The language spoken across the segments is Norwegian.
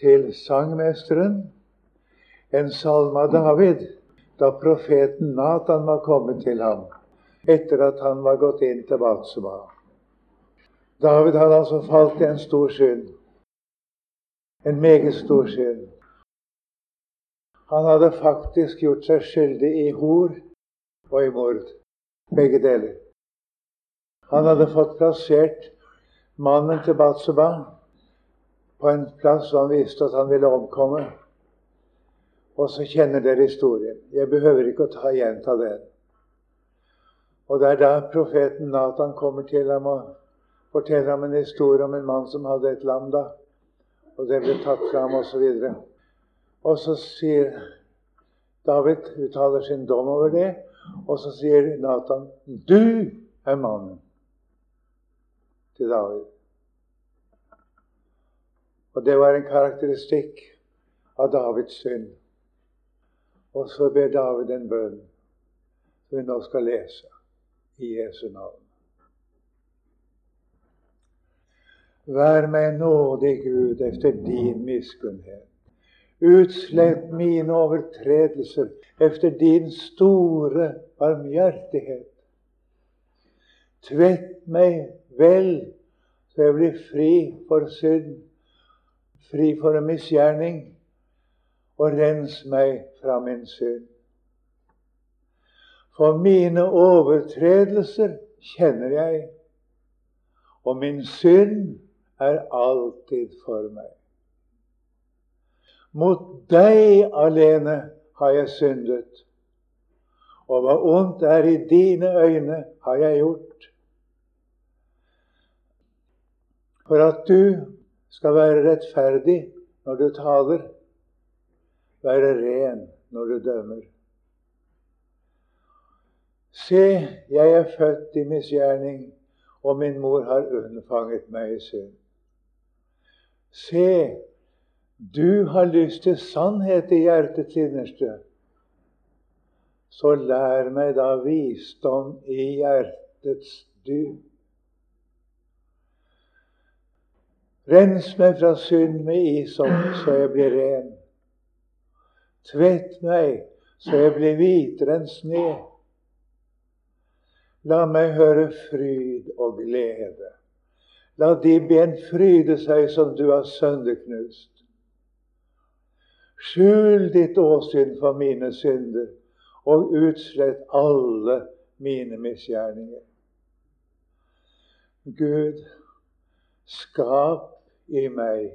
til sangmesteren en salme av David da profeten Natan var kommet til ham etter at han var gått inn til Batsuma. David hadde altså falt i en stor synd. En meget stor synd. Han hadde faktisk gjort seg skyldig i hor og i mord. Begge deler. Han hadde fått plassert mannen til Batseba på en plass hvor han visste at han ville omkomme. Og så kjenner dere historien. Jeg behøver ikke å ta gjenta den. Og det er da profeten Nathan kommer til ham og forteller ham en historie om en mann som hadde et lam da, og det ble tatt fra ham osv. Og, og så sier David uttaler sin dom over det, og så sier Nathan 'Du er mannen' til David. Og det var en karakteristikk av Davids synd. Og så ber David en bønn som vi nå skal lese i Jesu navn. Vær meg nådig, Gud, efter din miskunnhet. Utslett mine overtredelser efter din store barmhjertighet. Tvett meg vel, så jeg blir fri for synd, fri for en misgjerning, og rens meg fra min synd. For mine overtredelser kjenner jeg, og min synd er alltid for meg. Mot deg alene har jeg syndet, og hva ondt er i dine øyne, har jeg gjort. For at du skal være rettferdig når du taler, være ren når du dømmer. Se, jeg er født i misgjerning, og min mor har unnfanget meg i synd. Se, du har lyst til sannhet i hjertets innerste. Så lær meg da visdom i hjertets dyp. Rens meg fra synd med isopp, så jeg blir ren. Tvett meg, så jeg blir hvitere enn sne. La meg høre fryd og glede. La de ben fryde seg som du har sønderknust. Skjul ditt åsyn for mine synder, og utslett alle mine misgjerninger. Gud, skap i meg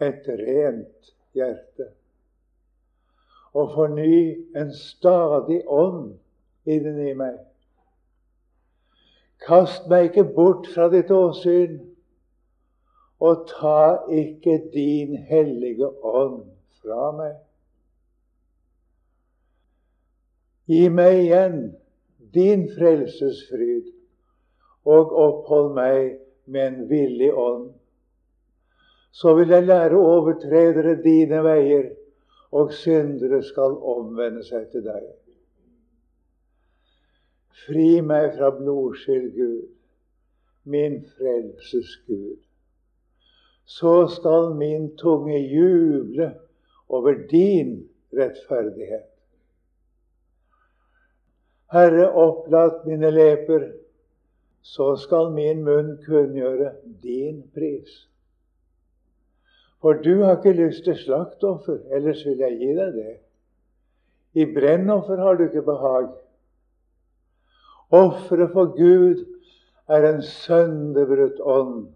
et rent hjerte, og forny en stadig ånd inni meg. Kast meg ikke bort fra ditt åsyn, og ta ikke din hellige ånd fra meg. Gi meg igjen din frelsesfryd, og opphold meg med en villig ånd. Så vil jeg lære overtredere dine veier, og syndere skal omvende seg til deg. Fri meg fra blodskyld, Gud, min frelses Gud. Så skal min tunge juble over din rettferdighet. Herre, opplat mine leper, så skal min munn kunngjøre din pris. For du har ikke lyst til slaktoffer, ellers vil jeg gi deg det. I brennoffer har du ikke behag. Offeret for Gud er en sønderbrutt ånd.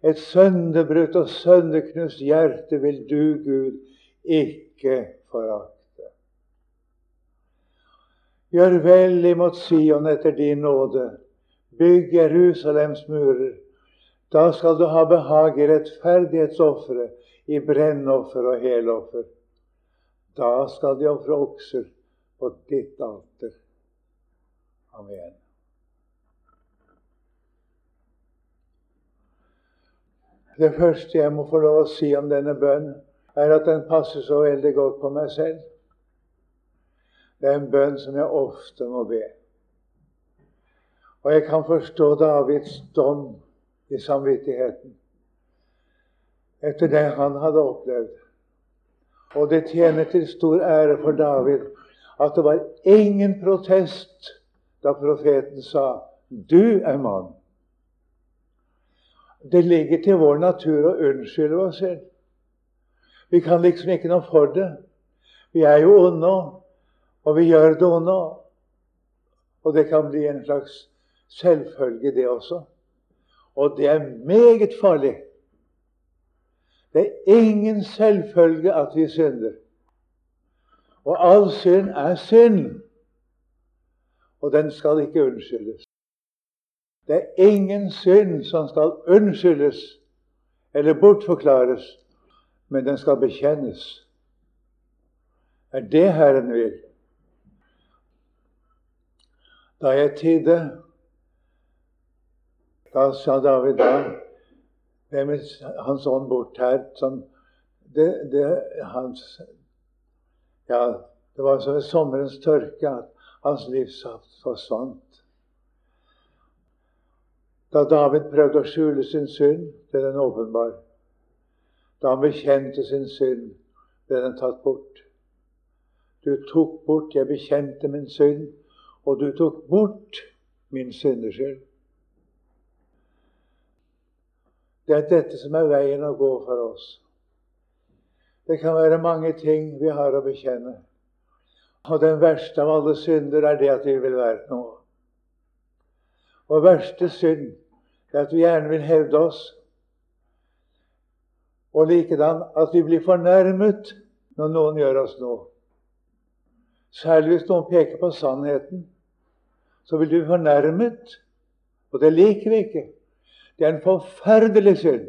Et sønderbrutt og sønderknust hjerte vil du, Gud, ikke forakte. Gjør vel imot Sion etter din nåde. Bygg Jerusalems murer. Da skal du ha behag i rettferdighetsofferet, i brennoffer og heloffer. Da skal de ofre okser på ditt alter. Amen. Det første jeg må få lov å si om denne bønnen, er at den passer så veldig godt på meg selv. Det er en bønn som jeg ofte må be. Og jeg kan forstå Davids dom i samvittigheten. etter det han hadde opplevd. Og det tjener til stor ære for David at det var ingen protest da profeten sa 'Du er mann'. Det ligger til vår natur å unnskylde oss selv. Vi kan liksom ikke noe for det. Vi er jo onde, og vi gjør det onde. Og det kan bli en slags selvfølge, det også. Og det er meget farlig. Det er ingen selvfølge at vi synder. Og all synd er synd, og den skal ikke unnskyldes. Det er ingen synd som skal unnskyldes eller bortforklares, men den skal bekjennes. Det er det Herren vil. Da jeg tidde, da sa David da Hvem er hans ånd bort her? Som det, det, hans, ja, det var som ved sommerens tørke at hans livssaft forsvant. Da David prøvde å skjule sin synd, ble den åpenbar. Da han bekjente sin synd, ble den tatt bort. Du tok bort, jeg bekjente min synd, og du tok bort min syndeskyld. Det er dette som er veien å gå for oss. Det kan være mange ting vi har å bekjenne. Og den verste av alle synder er det at vi vil være noe. Og verste synd er at vi gjerne vil hevde oss. Og likedan at vi blir fornærmet når noen gjør oss noe. Særlig hvis noen peker på sannheten, så blir du fornærmet. Og det liker vi ikke. Det er en forferdelig synd.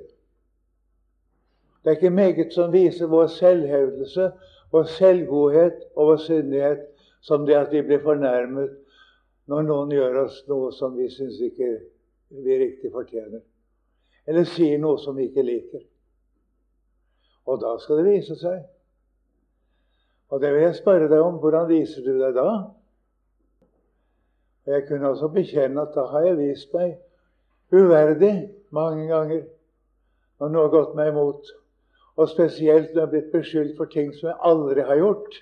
Det er ikke meget som viser vår selvhevdelse, vår selvgodhet og vår syndighet som det at vi blir fornærmet når noen gjør oss noe som vi syns ikke vi riktig fortjener. Eller sier noe som vi ikke liker. Og da skal det vise seg. Og det vil jeg spørre deg om. Hvordan viser du deg da? Jeg kunne også bekjenne at da har jeg vist meg uverdig mange ganger når noe har gått meg imot. Og spesielt når jeg har blitt beskyldt for ting som jeg aldri har gjort.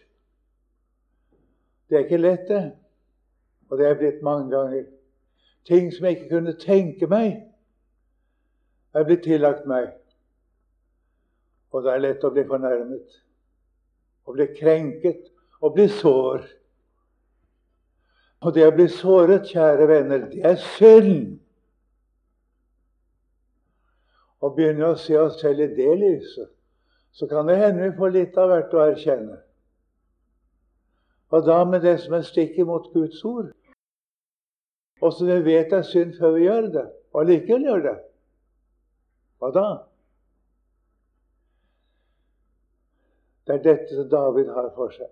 Det er ikke lett, det. Og det er blitt mange ganger. Ting som jeg ikke kunne tenke meg, er blitt tillagt meg. Og det er lett å bli fornærmet, å bli krenket, å bli sår. Og det å bli såret, kjære venner, det er synd. Og begynner å se oss selv i det lyset, så kan det hende vi får litt av hvert å erkjenne. Og da med det som er stikk imot Guds ord. Og så vi vet er synd før vi gjør det, og allikevel gjør det. Hva da? Det er dette som David har for seg.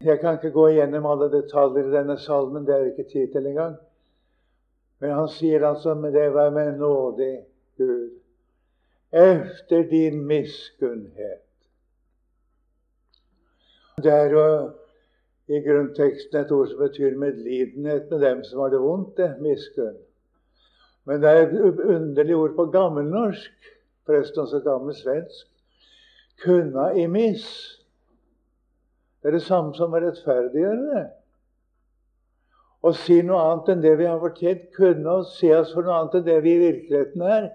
Jeg kan ikke gå igjennom alle detaljer i denne salmen. Det er ikke tid til engang. Men han sier altså med det vær meg nådig, Gud, efter din miskunnhet. Det er jo i grunnteksten et ord som betyr medlidenhet med dem som har det vondt. det, Miskunn. Men det er et underlig ord på gammelnorsk, forresten også gammel svensk. Kunna i miss. Det er det samme som å rettferdiggjøre det. Å si noe annet enn det vi har fortjent, kunne å se oss for noe annet enn det vi i virkeligheten er.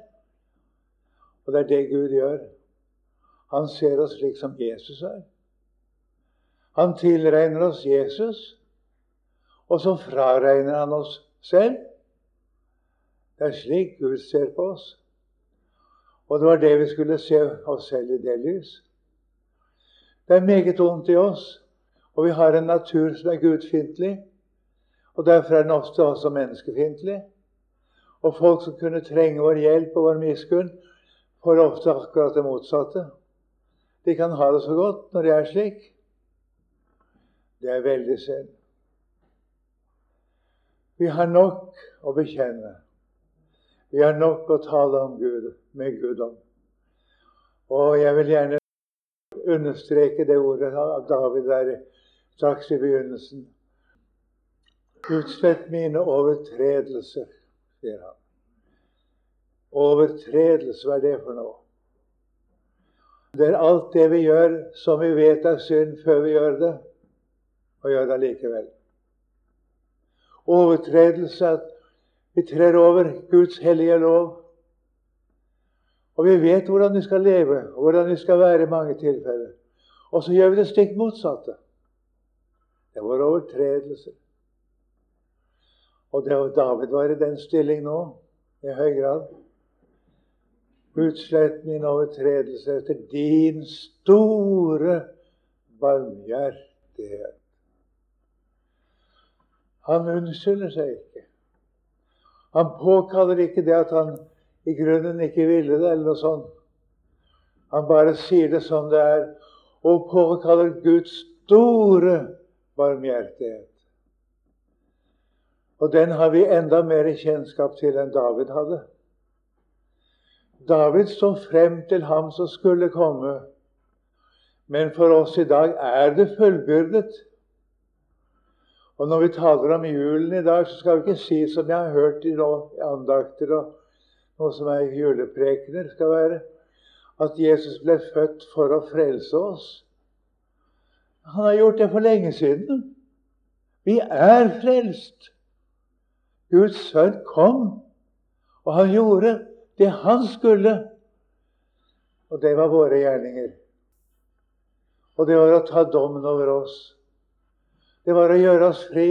Og det er det Gud gjør. Han ser oss slik som Jesus er. Han tilregner oss Jesus, og så fraregner han oss selv. Det er slik Gud ser på oss. Og det var det vi skulle se oss selv i det lys. Det er meget vondt i oss, og vi har en natur som er gudfiendtlig. Og derfor er den ofte også menneskefiendtlig. Og folk som kunne trenge vår hjelp og vår miskunn, får ofte akkurat det motsatte. De kan ha det så godt når de er slik. Det er veldig synd. Vi har nok å bekjenne. Vi har nok å tale om Gud med Gud om. Og jeg vil gjerne understreke det ordet av David der straks i begynnelsen. Utslett mine overtredelser, sier han. Overtredelse, hva er det for noe? Det er alt det vi gjør som vi vet er synd før vi gjør det, og gjør det allikevel. Overtredelse at vi trer over Guds hellige lov. Og vi vet hvordan vi skal leve, og hvordan vi skal være i mange tilfeller. Og så gjør vi det stikk motsatte. Det var overtredelser. Og David var i den stilling nå, i høy grad. Utslett min overtredelse etter din store barmhjertighet. Han unnskylder seg ikke. Han påkaller ikke det at han i grunnen ikke ville det, eller noe sånt. Han bare sier det som det er, og påkaller Guds store barmhjertighet. Og den har vi enda mer kjennskap til enn David hadde. David så frem til ham som skulle komme. Men for oss i dag er det fullbyrdet. Og når vi taler om julen i dag, så skal vi ikke si som jeg har hørt i andakter og noe som er juleprekener, skal være at Jesus ble født for å frelse oss. Han har gjort det for lenge siden. Vi er frelst. Guds sønn kom, og han gjorde det han skulle. Og det var våre gjerninger. Og det var å ta dommen over oss. Det var å gjøre oss fri.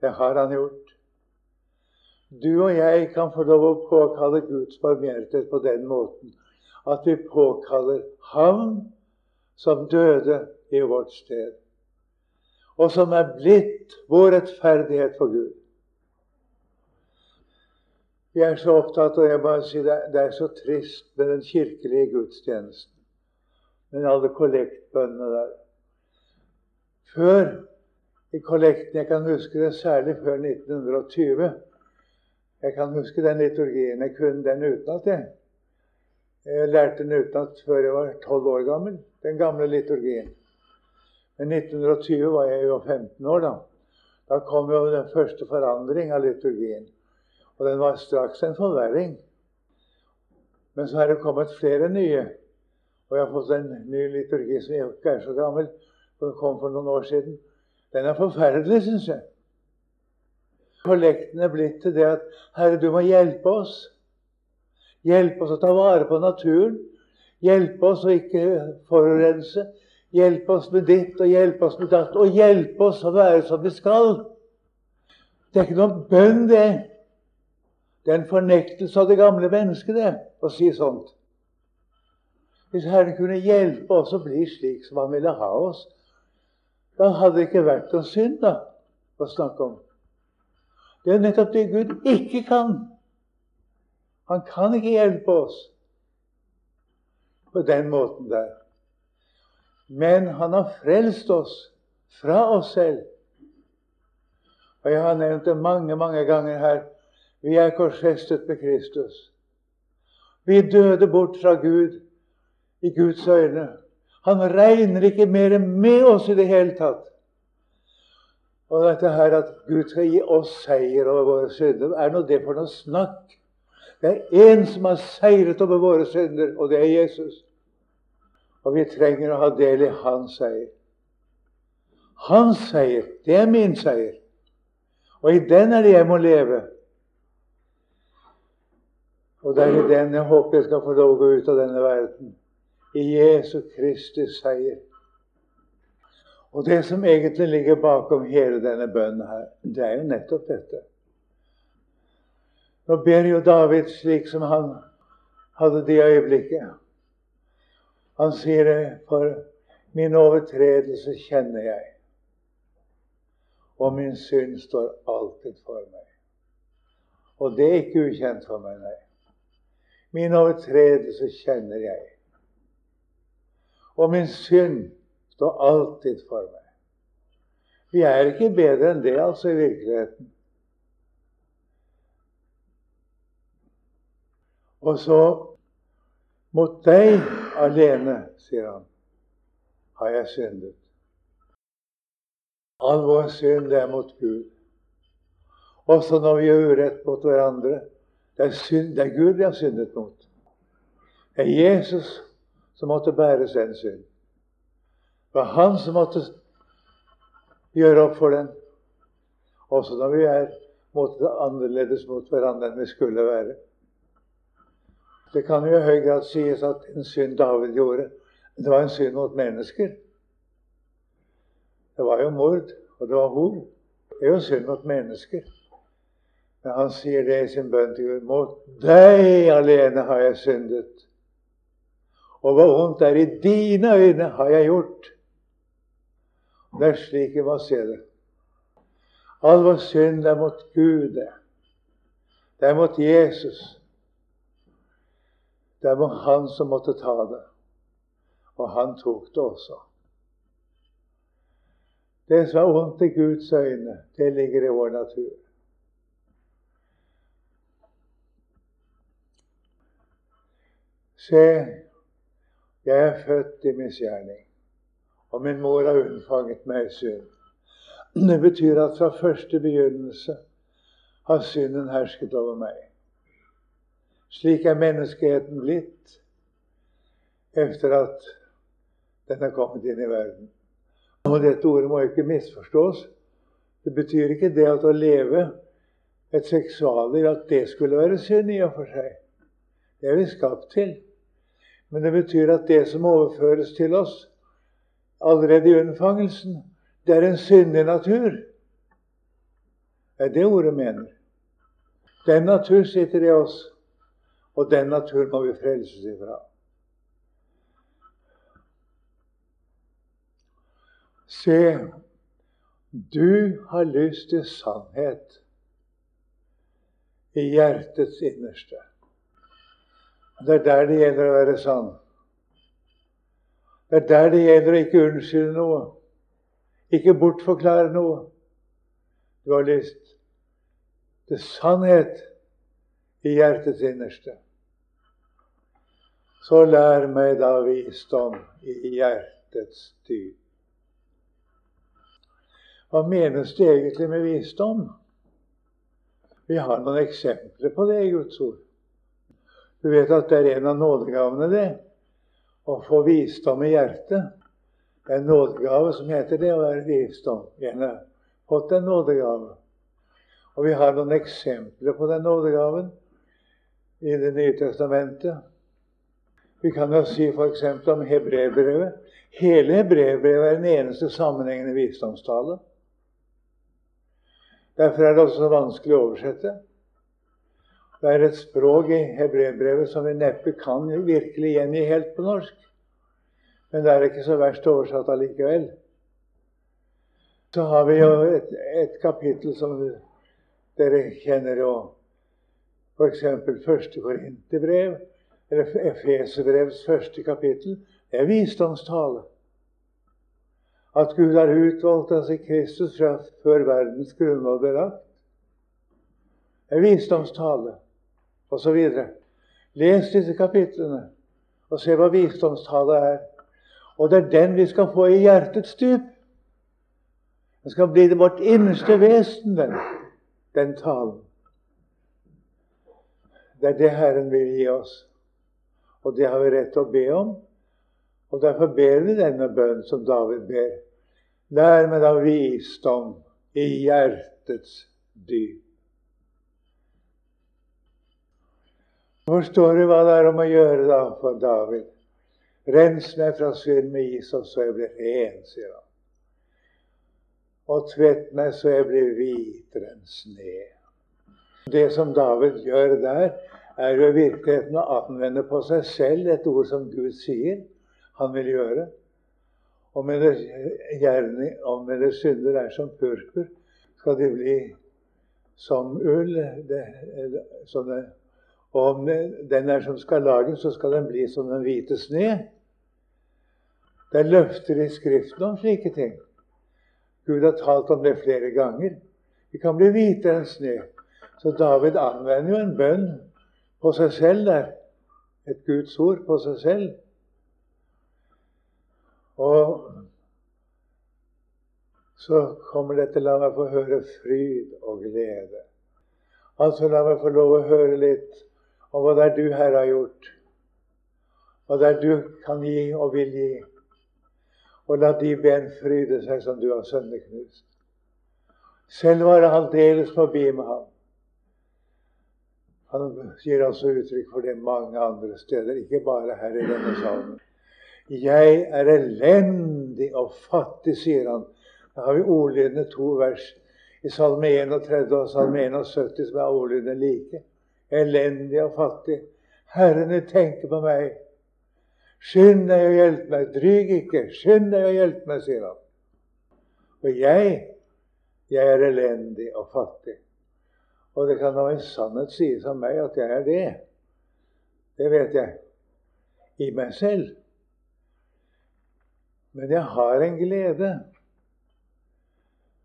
Det har han gjort. Du og jeg kan få lov å påkalle Guds barmhjertighet på den måten at vi påkaller Ham som døde i vårt sted, og som er blitt vår rettferdighet for Gud. Vi er så opptatt og jeg bare sier det, det er så trist med den kirkelige gudstjenesten, med alle kollektbønnene der. Før i kollekten Jeg kan huske det særlig før 1920 jeg kan huske den liturgien. Jeg kunne den utenat. Jeg. jeg lærte den utenat før jeg var tolv år gammel. Den gamle liturgien. Men 1920 var jeg jo 15 år, da. Da kom jo den første forandring av liturgien. Og den var straks en forverring. Men så har det kommet flere nye. Og jeg har fått en ny liturgi som ikke er så gammel, som kom for noen år siden. Den er forferdelig, syns jeg. Kollekten er blitt til det at Herre, du må hjelpe oss. Hjelpe oss å ta vare på naturen. Hjelpe oss å ikke forurense. Hjelpe oss med ditt og hjelpe oss med datt. Og hjelpe oss å være som vi skal. Det er ikke noen bønn, det. Det er en fornektelse av det gamle mennesket, det, å si sånt. Hvis Herren kunne hjelpe oss å bli slik som Han ville ha oss, da hadde det ikke vært noen synd da, å snakke om. Det er nettopp det Gud ikke kan. Han kan ikke hjelpe oss på den måten der. Men han har frelst oss fra oss selv. Og jeg har nevnt det mange, mange ganger her. Vi er korsfestet med Kristus. Vi døde bort fra Gud i Guds øyne. Han regner ikke mer med oss i det hele tatt. Og dette her at Gud skal gi oss seier over våre synder, er nå det for noe snakk? Det er én som har seiret over våre synder, og det er Jesus. Og vi trenger å ha del i hans seier. Hans seier, det er min seier. Og i den er det jeg må leve. Og det er i den jeg håper jeg skal få lov å gå ut av denne verden. I Jesu Kristi seier. Og det som egentlig ligger bakom hele denne bønnen her, det er jo nettopp dette. Nå ber jo David slik som han hadde det øyeblikket. Han sier det, for min overtredelse kjenner jeg, og min synd står alltid for meg. Og det er ikke ukjent for meg, nei. Min overtredelse kjenner jeg, og min synd står alltid for meg. Vi er ikke bedre enn det, altså, i virkeligheten. Og så mot deg alene, sier han, har jeg syndet. All vår synd er mot Gud. Også når vi gjør urett mot hverandre, Det er, synd, det er Gud vi har syndet mot. Det er Jesus som måtte bære sin synd. Det var han som måtte gjøre opp for den. Også når vi er måte annerledes mot hverandre enn vi skulle være. Det kan jo i høy grad sies at en synd David gjorde, det var en synd mot mennesker. Det var jo mord, og det var hor. Det er jo synd mot mennesker. Men han sier det i sin bønn til Gud. Mot deg alene har jeg syndet. Og hva vondt er i dine øyne, har jeg gjort. Det er slik vi må se det. All vår synd er mot Gud. Det er mot Jesus. Det er mot han som måtte ta det. Og han tok det også. Det som er vondt i Guds øyne, det ligger i vår natur. Se, jeg er født i misgjerning, og min mor har unnfanget meg i synd. Det betyr at fra første begynnelse har synden hersket over meg. Slik er menneskeheten blitt etter at den er kommet inn i verden. Og Dette ordet må ikke misforstås. Det betyr ikke det at å leve et seksualliv at det skulle være synd i og for seg. Det er vi skapt til. Men det betyr at det som overføres til oss allerede i unnfangelsen, det er en syndig natur. Det er det ordet mener. Den natur sitter i oss, og den natur må vi frelses ifra. Se, du har lyst til sannhet i hjertets innerste. Det er der det gjelder å være sann. Det er der det gjelder å ikke unnskylde noe, ikke bortforklare noe. Du har lyst til sannhet i hjertets innerste. Så lær meg da visdom i hjertets dyp. Hva menes det egentlig med visdom? Vi har noen eksempler på det i Guds ord. Du vet at det er en av nådegavene, det. Å få visdom i hjertet. Det er en nådegave som heter det å være visdom. En har fått en nådegave. Og vi har noen eksempler på den nådegaven i Det nye testamentet. Vi kan jo si f.eks. om hebreerbrevet. Hele hebreerbrevet er den eneste sammenhengende visdomstale. Derfor er det også vanskelig å oversette. Det er et språk i hebreerbrevet som vi neppe kan virkelig gjengi helt på norsk. Men det er ikke så verst oversatt allikevel. Så har vi jo et, et kapittel som dere kjenner jo f.eks. første Korinterbrev, eller Efeserbrevs første kapittel. Det er visdomstale. At Gud har utvalgt oss i Kristus fra før verdens grunnlov ble lagt. Det er visdomstale osv. Les disse kapitlene og se hva visdomstallet er. Og det er den vi skal få i hjertets dyp. Det skal bli det vårt innerste vesen, den, den talen. Det er det Herren vil gi oss. Og det har vi rett til å be om. Og derfor ber vi denne bønnen som David ber. Lær meg da visdom i hjertets dyp. Forstår du hva det er om å gjøre da for David? Rens meg fra synd med is, og så jeg blir ren, sier han. Og tvett meg så jeg blir hvitere enn sne. Det som David gjør der, er jo i virkeligheten å anvende på seg selv et ord som Gud sier han vil gjøre. Og med det, gjerne, og med det synder er som purpur, skal de bli som ull. Det, som det, og om den er som skal lages, så skal den bli som den hvite sne. Det er løfter i Skriften om slike ting. Gud har talt om det flere ganger. Vi kan bli hvitere enn sne. Så David anvender jo en bønn på seg selv der. Et Guds ord på seg selv. Og så kommer dette La meg få høre fryd og glede. Altså, la meg få lov å høre litt om hva det er du, Herre, har gjort. Hva det er du kan gi og vil gi. Og la de ben fryde seg som du har sønneknust. Selv var det aldeles forbi med ham. Han gir altså uttrykk for det mange andre steder, ikke bare her i denne salen. Jeg er elendig og fattig, sier han. Da har vi ordlydende to vers i Salme 31 og Salme 71 som er ordlydende like. Elendig og fattig. Herrene tenker på meg. Skynd deg å hjelpe meg. Dryg ikke. Skynd deg å hjelpe meg, sier han. For jeg, jeg er elendig og fattig. Og det kan da i sannhet sies om meg at jeg er det. Det vet jeg. I meg selv. Men jeg har en glede.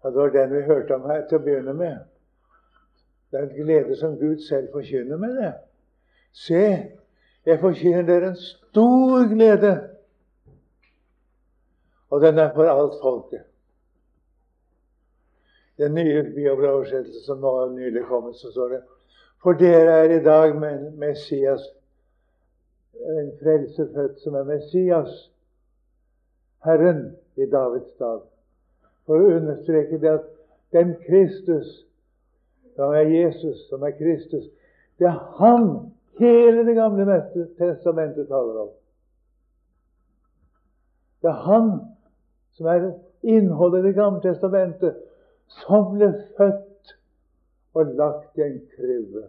Og det var den vi hørte om her til å begynne med. Det er en glede som Gud selv forkynner med det. Se, jeg forkynner dere en stor glede. Og den er for alt folket. Den nye bibeleoversettelsen som nå nylig kommet, så står det For dere er i dag Messias, en frelser født som er Messias. Herren i Davids dag. For å understreke det at den Kristus, som er Jesus, som er Kristus, det er Han hele Det gamle testamentet taler om. Det er Han som er innholdet i Det gamle testamentet, som ble født og lagt i en krybbe.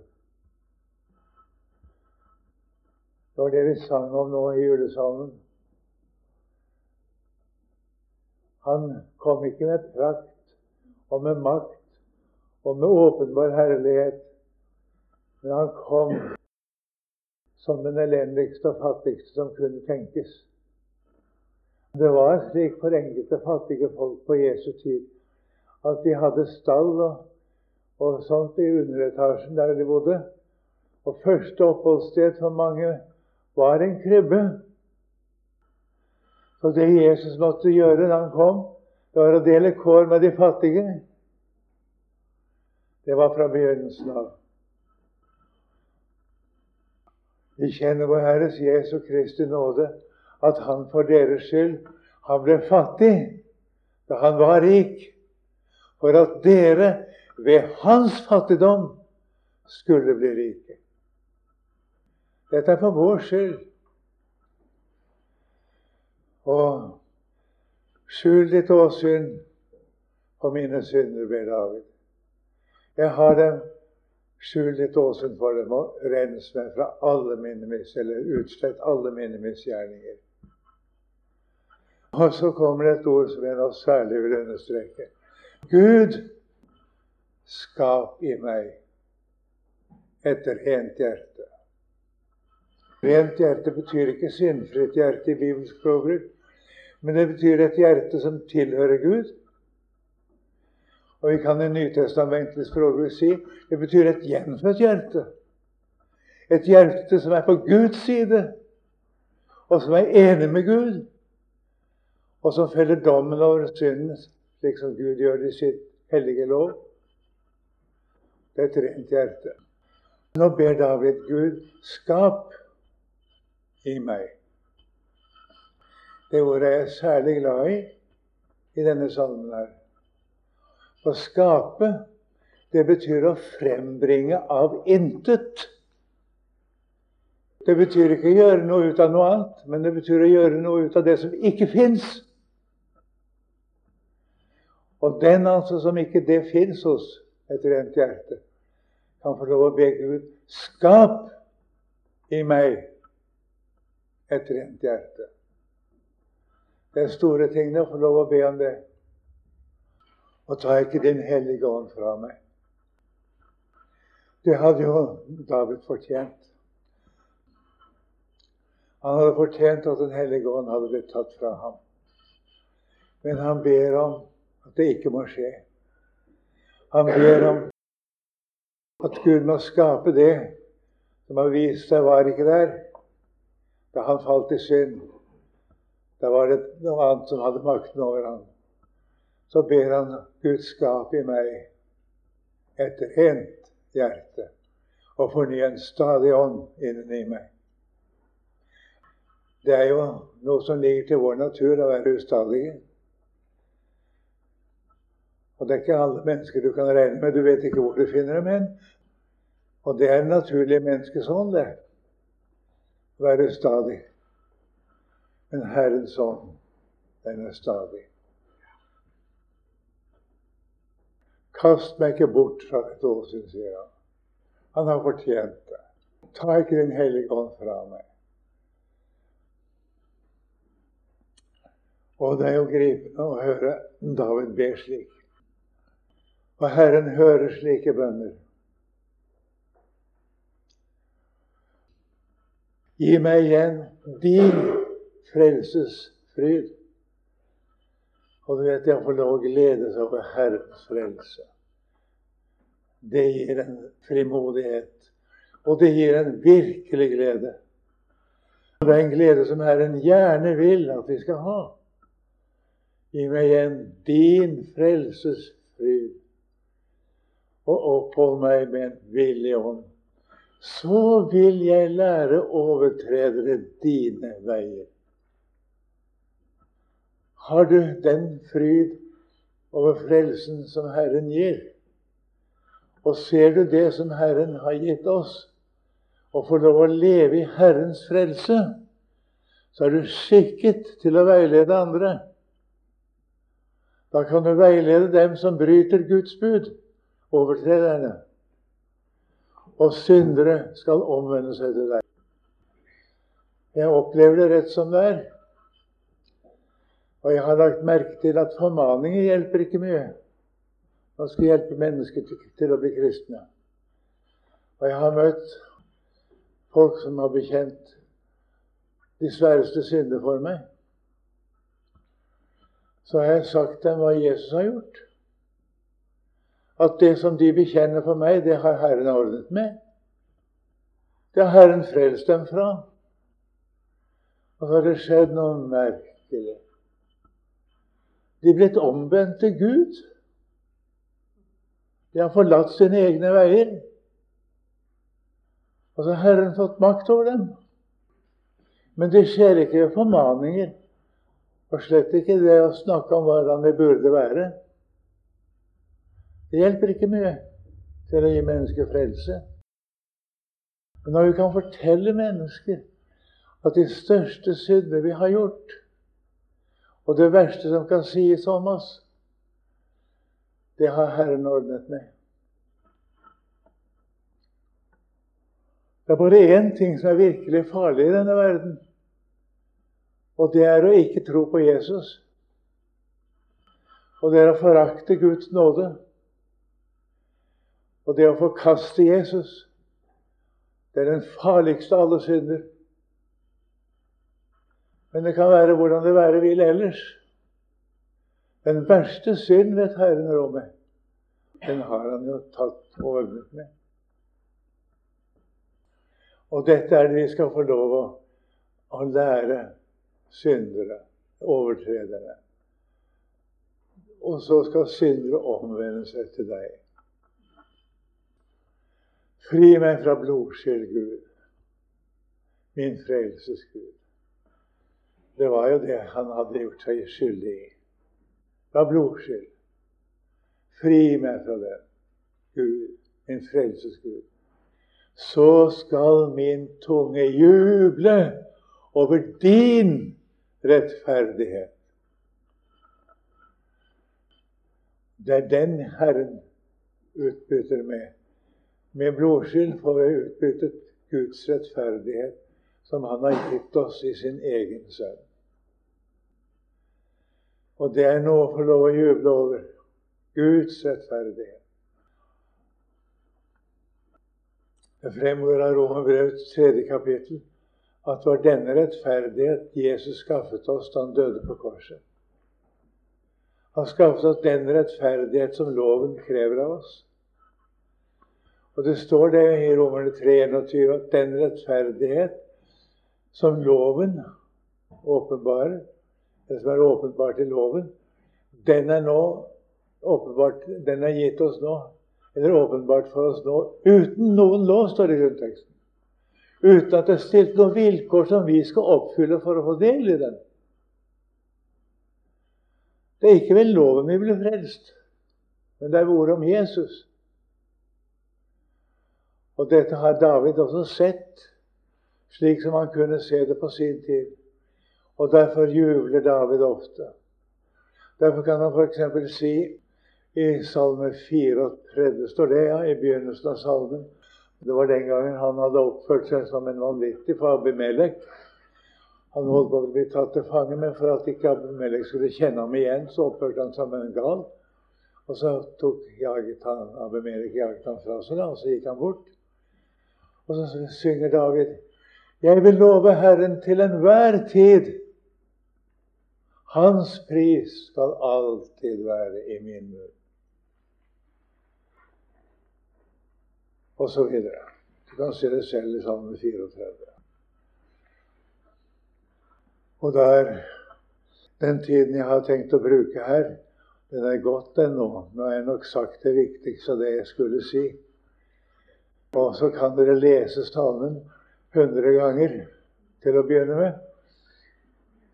Det var det vi sang om nå i julesalmen. Han kom ikke med prakt og med makt og med åpenbar herlighet, men han kom som den elendigste og fattigste som kunne tenkes. Det var slik for enkelte fattige folk på Jesu tid at de hadde stall og, og sånt i underetasjen der de bodde. Og første oppholdssted for mange var en krybbe. Så det Jesus måtte gjøre da han kom, det var å dele kår med de fattige. Det var fra begynnelsen av. Vi kjenner vår Herres Jesu Kristi nåde, at Han for deres skyld han ble fattig da han var rik, for at dere ved hans fattigdom skulle bli rike. Dette er for vår skyld. Og skjul ditt åsyn på mine synder, ber David. Jeg har dem. Skjul i åsyn for dem og rens meg fra alle mine mis, eller utslett alle mine misgjerninger. Og så kommer det et ord som jeg nå særlig vil understreke. Gud, skap i meg et rent hjerte. Rent hjerte betyr ikke syndfritt hjerte i bibelsk språkbruk. Men det betyr et hjerte som tilhører Gud. Og vi kan i Nytestamentlig språkbruk si det betyr et gjenfødt hjerte. Et hjerte som er på Guds side, og som er enig med Gud, og som feller dommen over synden, slik som Gud gjør det i sitt hellige lov. Det er et rent hjerte. Nå ber David Gud skap i meg det ordet er jeg særlig glad i i denne salmen her. Å skape, det betyr å frembringe av intet. Det betyr ikke å gjøre noe ut av noe annet, men det betyr å gjøre noe ut av det som ikke fins. Og den altså som ikke det fins hos et rent hjerte, kan få lov å be Gud skap i meg et rent hjerte. Det er store ting å få lov å be om det. Og ta ikke Din hellige ånd fra meg. Det hadde jo David fortjent. Han hadde fortjent at Den hellige ånd hadde blitt tatt fra ham. Men han ber om at det ikke må skje. Han ber om at Gud må skape det som har vist seg var ikke der da han falt i synd. Da var det noe annet som hadde makten over ham. Så ber han Gud skap i meg et rent hjerte og forny en stadig ånd inni meg. Det er jo noe som ligger til vår natur å være ustadige. Og det er ikke alle mennesker du kan regne med. Du vet ikke hvor du finner dem hen. Og det er en naturlig menneskesånd, det. Være ustadig. Men Herrens ånd, den er stadig. Kast meg ikke bort fra dette åsyn, sier han. Han har fortjent det. Ta ikke Den hellige ånd fra meg. Og det er jo gripende å høre David be slik. Og Herren hører slike bønner. Gi meg igjen din frelses fryd. Og du vet, jeg får lov å glede seg over Herrens frelse. Det gir en frimodighet, og det gir en virkelig glede. Det er en glede som Herren gjerne vil at vi skal ha. Gi meg igjen din frelses fryd, og opphold meg med en villig ånd. Så vil jeg lære overtredere dine veier. Har du den fryd over frelsen som Herren gir? Og ser du det som Herren har gitt oss, og får lov å leve i Herrens frelse, så er du skikket til å veilede andre. Da kan du veilede dem som bryter Guds bud, overtrederne. Og syndere skal omvende seg til deg. Jeg opplever det rett som det er. Og jeg har lagt merke til at formaninger hjelper ikke mye. Man skal hjelpe mennesker til, til å bli kristne. Og jeg har møtt folk som har bekjent de sværeste synder for meg så har jeg sagt dem hva Jesus har gjort. At det som de bekjenner for meg, det har Herren ordnet med. Det har Herren frelst dem fra. Og så har det skjedd noe merkelig. De er blitt omvendt til Gud. De har forlatt sine egne veier. Og så har Herren fått makt over dem. Men det skjer ikke ved formaninger. Og slett ikke det å snakke om hvordan vi burde være. Det hjelper ikke mye til å gi mennesker frelse. Men når vi kan fortelle mennesker at de største syndene vi har gjort, og det verste som kan sies om oss, det har Herren ordnet med. Det er bare én ting som er virkelig farlig i denne verden. Og det er å ikke tro på Jesus. Og det er å forakte Guds nåde. Og det å forkaste Jesus, det er den farligste av alle synder. Men det kan være hvordan det være vil ellers. Den verste synd vet Herren råd med. Den har han jo tatt og ordnet med. Og dette er det vi skal få lov å, å lære syndere, overtredere. Og så skal syndere omvende seg til deg. Fri meg fra blodskyld, Gud, min frelses Gud. Det var jo det han hadde gjort seg skyldig i. Fra blodskyld. Fri meg fra det, Gud, min frelses Gud. Så skal min tunge juble over din rettferdighet. Det er den Herren utbytter med. Med blodskyld får vi utbyttet Guds rettferdighet, som Han har gitt oss i sin egen sønn. Og det er noe å få lov å juble over. Guds rettferdighet. Det fremgår av Romerbrevets tredje kapittel at det var denne rettferdighet Jesus skaffet oss da han døde på korset. Han skaffet oss den rettferdighet som loven krever av oss. Og det står det i Romerne 3,21 at den rettferdighet som loven åpenbarer, det som er åpenbart i loven, den er nå åpenbart, den er gitt oss nå eller åpenbart for oss nå, uten noen lov, står det i grunnteksten. Uten at det er stilt noen vilkår som vi skal oppfylle for å få del i den. Det er ikke ved loven vi blir frelst, men det er ordet om Jesus. Og dette har David også sett, slik som han kunne se det på sin tid. Og derfor jubler David ofte. Derfor kan han f.eks. si i Salme 34 står det, ja, i begynnelsen av salmen. Det var den gangen han hadde oppført seg som en vanvittig for Abimelek. Han holdt på å bli tatt til fange, men for at ikke Abimelek skulle kjenne ham igjen, så oppførte han seg som en gal. Og så tok jaget han, Abimelek jaget han fra seg, og så gikk han bort. Og så synger David Jeg vil love Herren til enhver tid. Hans pris skal alltid være i min munn. Og så videre. Du kan se det selv i Salme 34. Og der, den tiden jeg har tenkt å bruke her, den er gått ennå. Nå har jeg nok sagt det viktigste av det jeg skulle si. Og så kan dere lese salmen hundre ganger til å begynne med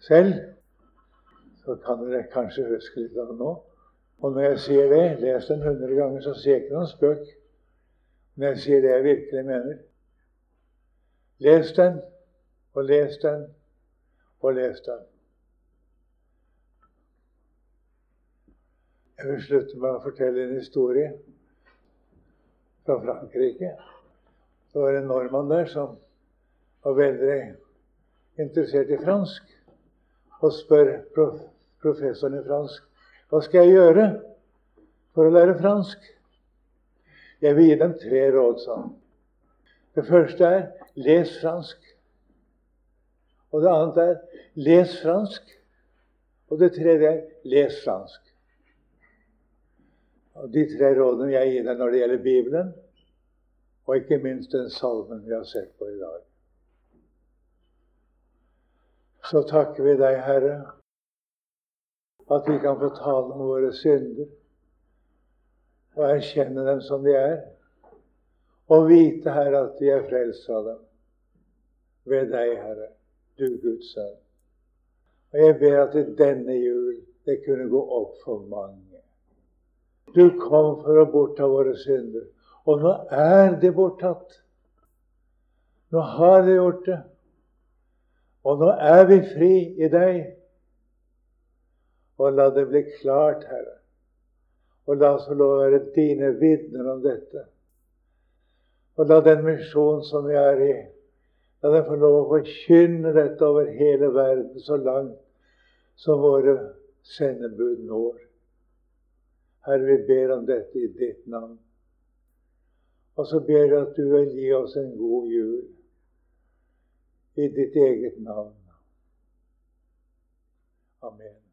selv. Så kan dere kanskje huske litt av det nå. Og når jeg sier det, les den hundre ganger, så sier jeg ikke noen spøk. Men jeg sier det jeg virkelig mener. Les den, og les den, og les den. Jeg vil slutte med å fortelle en historie fra Frankrike. Det var en nordmann der som var veldig interessert i fransk, og spør professoren i fransk hva skal jeg gjøre for å lære fransk. Jeg vil gi dem tre råd, sa han. Det første er les fransk. Og det annet er les fransk. Og det tredje er les fransk. Og De tre rådene jeg gir deg når det gjelder Bibelen, og ikke minst den salmen vi har sett på i dag. Så takker vi deg, Herre, at vi kan få tale om våre synder og erkjenne dem som de er, og vite, Herre, at vi er frelst av dem ved deg, Herre, du Guds sønn. Og jeg ber at i denne jul det kunne gå opp for mange. Du kom for å bortta våre synder, og nå er det borttatt. Nå har det gjort det. Og nå er vi fri i deg. Og la det bli klart, Herre, og la oss få lov å være dine vitner om dette. Og la den misjonen som vi er i, la den få lov å forkynne dette over hele verden så langt som våre sendebud når. Herre, vi ber om dette i ditt navn. Og så ber jeg at du vil gi oss en god jul i ditt eget navn. Amen.